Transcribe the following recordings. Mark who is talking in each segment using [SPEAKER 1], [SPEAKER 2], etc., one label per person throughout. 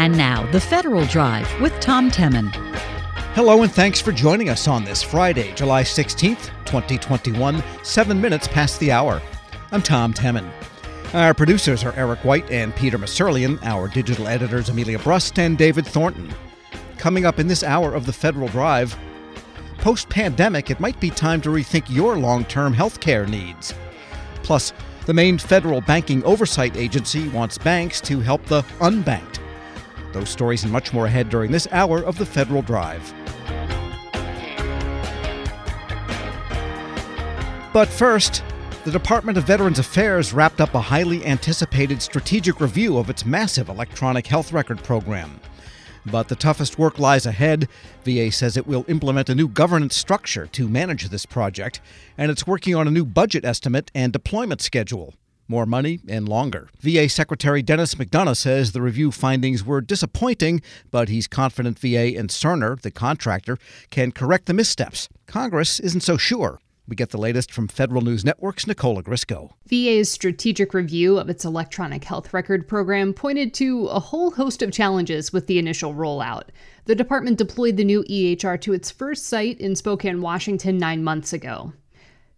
[SPEAKER 1] And now, the Federal Drive with Tom Temin.
[SPEAKER 2] Hello, and thanks for joining us on this Friday, July 16th, 2021, seven minutes past the hour. I'm Tom Temin. Our producers are Eric White and Peter Musurlian, our digital editors Amelia Brust and David Thornton. Coming up in this hour of the Federal Drive, post pandemic, it might be time to rethink your long term health care needs. Plus, the main federal banking oversight agency wants banks to help the unbanked. Those stories and much more ahead during this hour of the Federal Drive. But first, the Department of Veterans Affairs wrapped up a highly anticipated strategic review of its massive electronic health record program. But the toughest work lies ahead. VA says it will implement a new governance structure to manage this project, and it's working on a new budget estimate and deployment schedule. More money and longer. VA Secretary Dennis McDonough says the review findings were disappointing, but he's confident VA and Cerner, the contractor, can correct the missteps. Congress isn't so sure. We get the latest from Federal News Network's Nicole Ogrysko.
[SPEAKER 3] VA's strategic review of its electronic health record program pointed to a whole host of challenges with the initial rollout. The department deployed the new EHR to its first site in Spokane, Washington, nine months ago.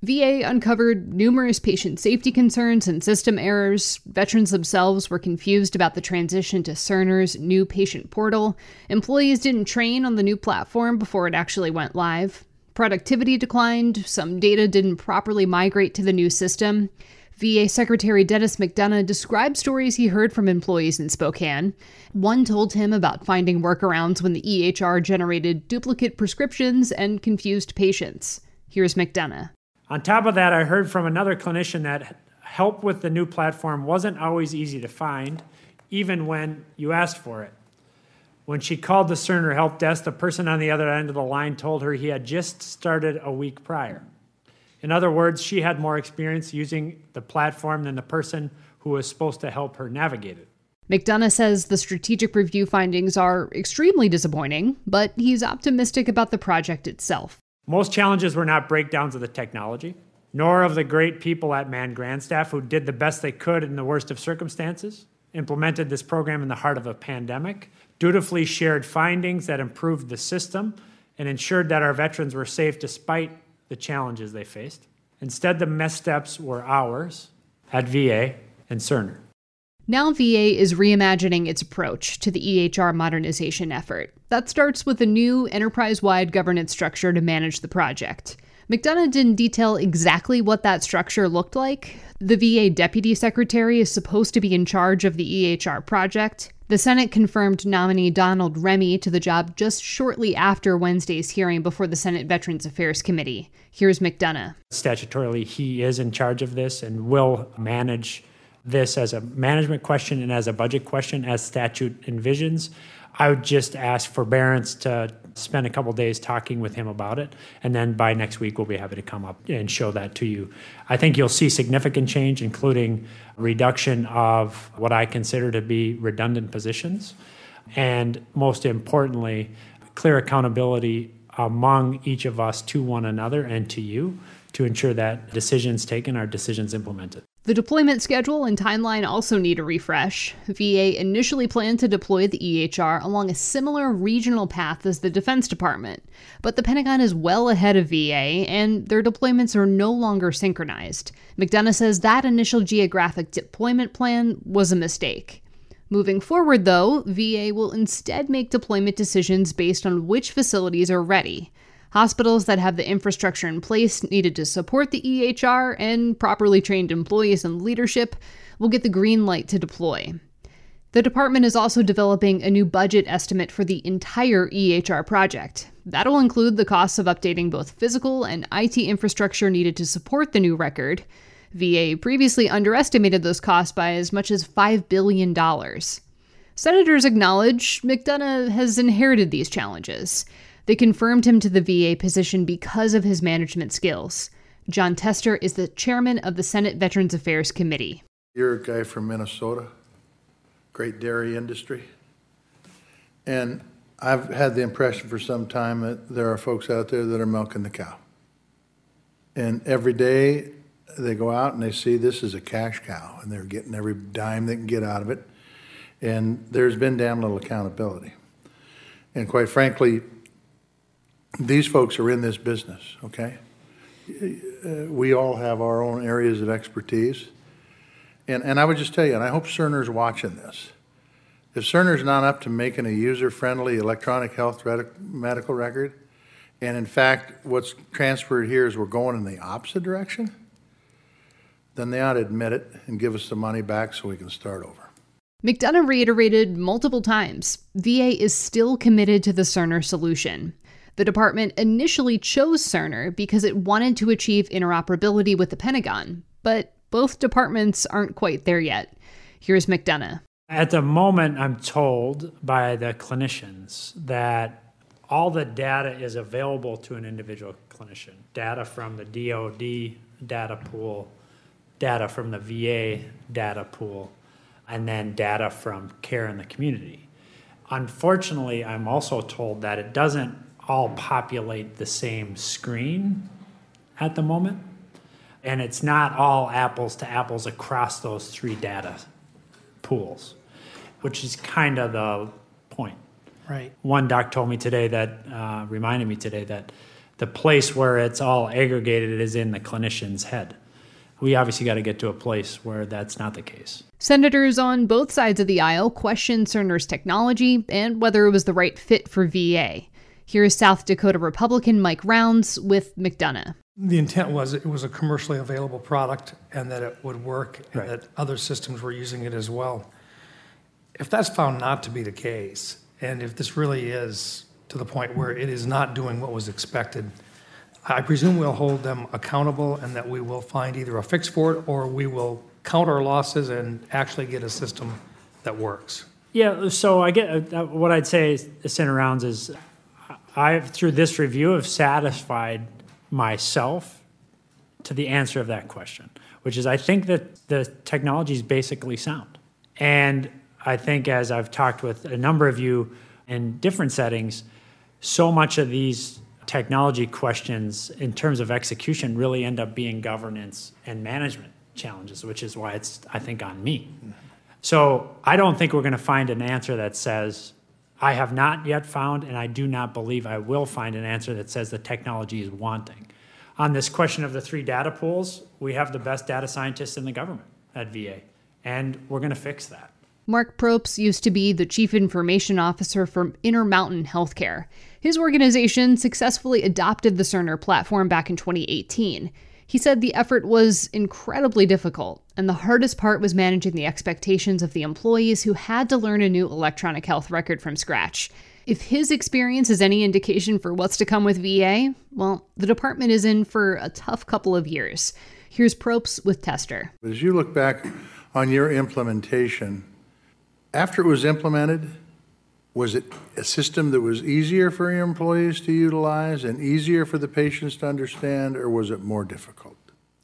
[SPEAKER 3] VA uncovered numerous patient safety concerns and system errors. Veterans themselves were confused about the transition to Cerner's new patient portal. Employees didn't train on the new platform before it actually went live. Productivity declined, some data didn't properly migrate to the new system. VA Secretary Dennis McDonough described stories he heard from employees in Spokane. One told him about finding workarounds when the EHR generated duplicate prescriptions and confused patients. Here's McDonough.
[SPEAKER 4] On top of that, I heard from another clinician that help with the new platform wasn't always easy to find, even when you asked for it. When she called the Cerner help desk, the person on the other end of the line told her he had just started a week prior. In other words, she had more experience using the platform than the person who was supposed to help her navigate it.
[SPEAKER 3] McDonough says the strategic review findings are extremely disappointing, but he's optimistic about the project itself.
[SPEAKER 4] Most challenges were not breakdowns of the technology, nor of the great people at Mann Grandstaff who did the best they could in the worst of circumstances, implemented this program in the heart of a pandemic, dutifully shared findings that improved the system and ensured that our veterans were safe despite the challenges they faced. Instead, the missteps were ours at VA and Cerner.
[SPEAKER 3] Now, VA is reimagining its approach to the EHR modernization effort. That starts with a new enterprise wide governance structure to manage the project. McDonough didn't detail exactly what that structure looked like. The VA Deputy Secretary is supposed to be in charge of the EHR project. The Senate confirmed nominee Donald Remy to the job just shortly after Wednesday's hearing before the Senate Veterans Affairs Committee. Here's McDonough.
[SPEAKER 4] Statutorily, he is in charge of this and will manage this as a management question and as a budget question as statute envisions. I would just ask forbearance to spend a couple days talking with him about it, and then by next week we'll be happy to come up and show that to you. I think you'll see significant change, including reduction of what I consider to be redundant positions, and most importantly, clear accountability among each of us to one another and to you to ensure that decisions taken are decisions implemented.
[SPEAKER 3] The deployment schedule and timeline also need a refresh. VA initially planned to deploy the EHR along a similar regional path as the Defense Department, but the Pentagon is well ahead of VA and their deployments are no longer synchronized. McDonough says that initial geographic deployment plan was a mistake. Moving forward, though, VA will instead make deployment decisions based on which facilities are ready. Hospitals that have the infrastructure in place needed to support the EHR and properly trained employees and leadership will get the green light to deploy. The department is also developing a new budget estimate for the entire EHR project. That'll include the costs of updating both physical and IT infrastructure needed to support the new record. VA previously underestimated those costs by as much as $5 billion. Senators acknowledge McDonough has inherited these challenges. They confirmed him to the VA position because of his management skills. Jon Tester is the chairman of the Senate Veterans Affairs Committee.
[SPEAKER 5] You're a guy from Minnesota, great dairy industry. And I've had the impression for some time that there are folks out there that are milking the cow. And every day they go out and they see this is a cash cow and they're getting every dime they can get out of it. And there's been damn little accountability. And quite frankly, these folks are in this business, okay? Uh, we all have our own areas of expertise. And, and I would just tell you, and I hope Cerner's watching this. If Cerner's not up to making a user-friendly electronic health medical record, and in fact, what's transferred here is we're going in the opposite direction, then they ought to admit it and give us the money back so we can start over.
[SPEAKER 3] McDonough reiterated multiple times VA is still committed to the Cerner solution. The department initially chose Cerner because it wanted to achieve interoperability with the Pentagon, but both departments aren't quite there yet. Here's McDonough.
[SPEAKER 4] At the moment, I'm told by the clinicians that all the data is available to an individual clinician data from the DoD data pool, data from the VA data pool, and then data from care in the community. Unfortunately, I'm also told that it doesn't all populate the same screen at the moment, and it's not all apples to apples across those three data pools, which is kind of the point.
[SPEAKER 6] Right.
[SPEAKER 4] One doc told me today that, uh, reminded me today that the place where it's all aggregated is in the clinician's head. We obviously got to get to a place where that's not the case.
[SPEAKER 3] Senators on both sides of the aisle questioned Cerner's technology and whether it was the right fit for VA. Here's South Dakota Republican Mike Rounds with McDonough.
[SPEAKER 6] The intent was it was a commercially available product and that it would work and
[SPEAKER 4] right.
[SPEAKER 6] that other systems were using it as well. If that's found not to be the case, and if this really is to the point where it is not doing what was expected, I presume we'll hold them accountable and that we will find either a fix for it or we will count our losses and actually get a system that works.
[SPEAKER 4] Yeah, so I get uh, what I'd say, Senator Rounds, is I, through this review, have satisfied myself to the answer of that question, which is I think that the technology is basically sound. And I think as I've talked with a number of you in different settings, so much of these technology questions in terms of execution really end up being governance and management challenges, which is why it's, I think, on me. So I don't think we're going to find an answer that says, I have not yet found, and I do not believe I will find an answer that says the technology is wanting. On this question of the three data pools, we have the best data scientists in the government at VA, and we're going to fix that.
[SPEAKER 3] Mark Propst used to be the chief information officer for Intermountain Healthcare. His organization successfully adopted the Cerner platform back in 2018. He said the effort was incredibly difficult, and the hardest part was managing the expectations of the employees who had to learn a new electronic health record from scratch. If his experience is any indication for what's to come with VA, well, the department is in for a tough couple of years. Here's Propst with Tester.
[SPEAKER 5] As you look back on your implementation, after it was implemented, was it a system that was easier for your employees to utilize and easier for the patients to understand, or was it more difficult?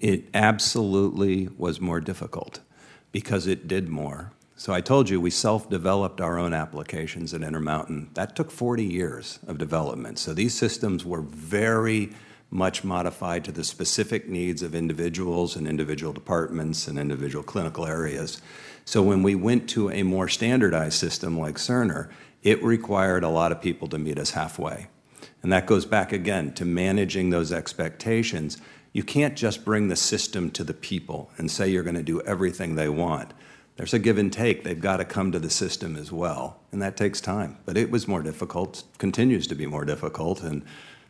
[SPEAKER 7] It absolutely was more difficult because it did more. So I told you we self-developed our own applications at Intermountain. That took 40 years of development. So these systems were very much modified to the specific needs of individuals and individual departments and individual clinical areas. So when we went to a more standardized system like Cerner, it required a lot of people to meet us halfway. And that goes back again to managing those expectations. You can't just bring the system to the people and say you're going to do everything they want. There's a give and take. They've got to come to the system as well. And that takes time. But it was more difficult, continues to be more difficult. And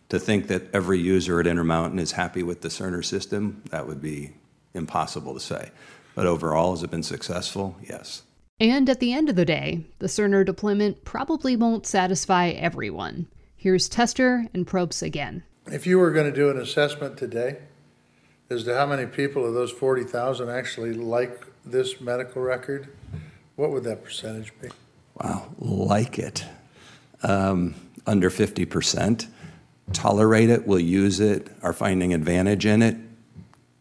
[SPEAKER 7] to think that every user at Intermountain is happy with the Cerner system, that would be impossible to say. But overall, has it been successful? Yes.
[SPEAKER 3] And at the end of the day, the Cerner deployment probably won't satisfy everyone. Here's Tester and Propst again.
[SPEAKER 5] If you were going to do an assessment today as to how many people of those 40,000 actually like this medical record, what would that percentage be?
[SPEAKER 7] Wow, like it. Um, under 50%. Tolerate it, will use it, are finding advantage in it,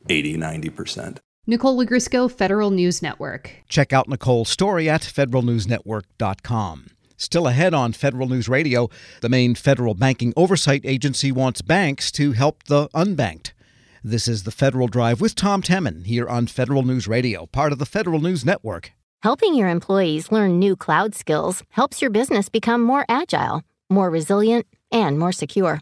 [SPEAKER 7] 80, 90%.
[SPEAKER 3] Nicole Ogrysko, Federal News Network.
[SPEAKER 2] Check out Nicole's story at federalnewsnetwork.com. Still ahead on Federal News Radio, the main federal banking oversight agency wants banks to help the unbanked. This is the Federal Drive with Tom Temin here on Federal News Radio, part of the Federal News Network.
[SPEAKER 8] Helping your employees learn new cloud skills helps your business become more agile, more resilient, and more secure.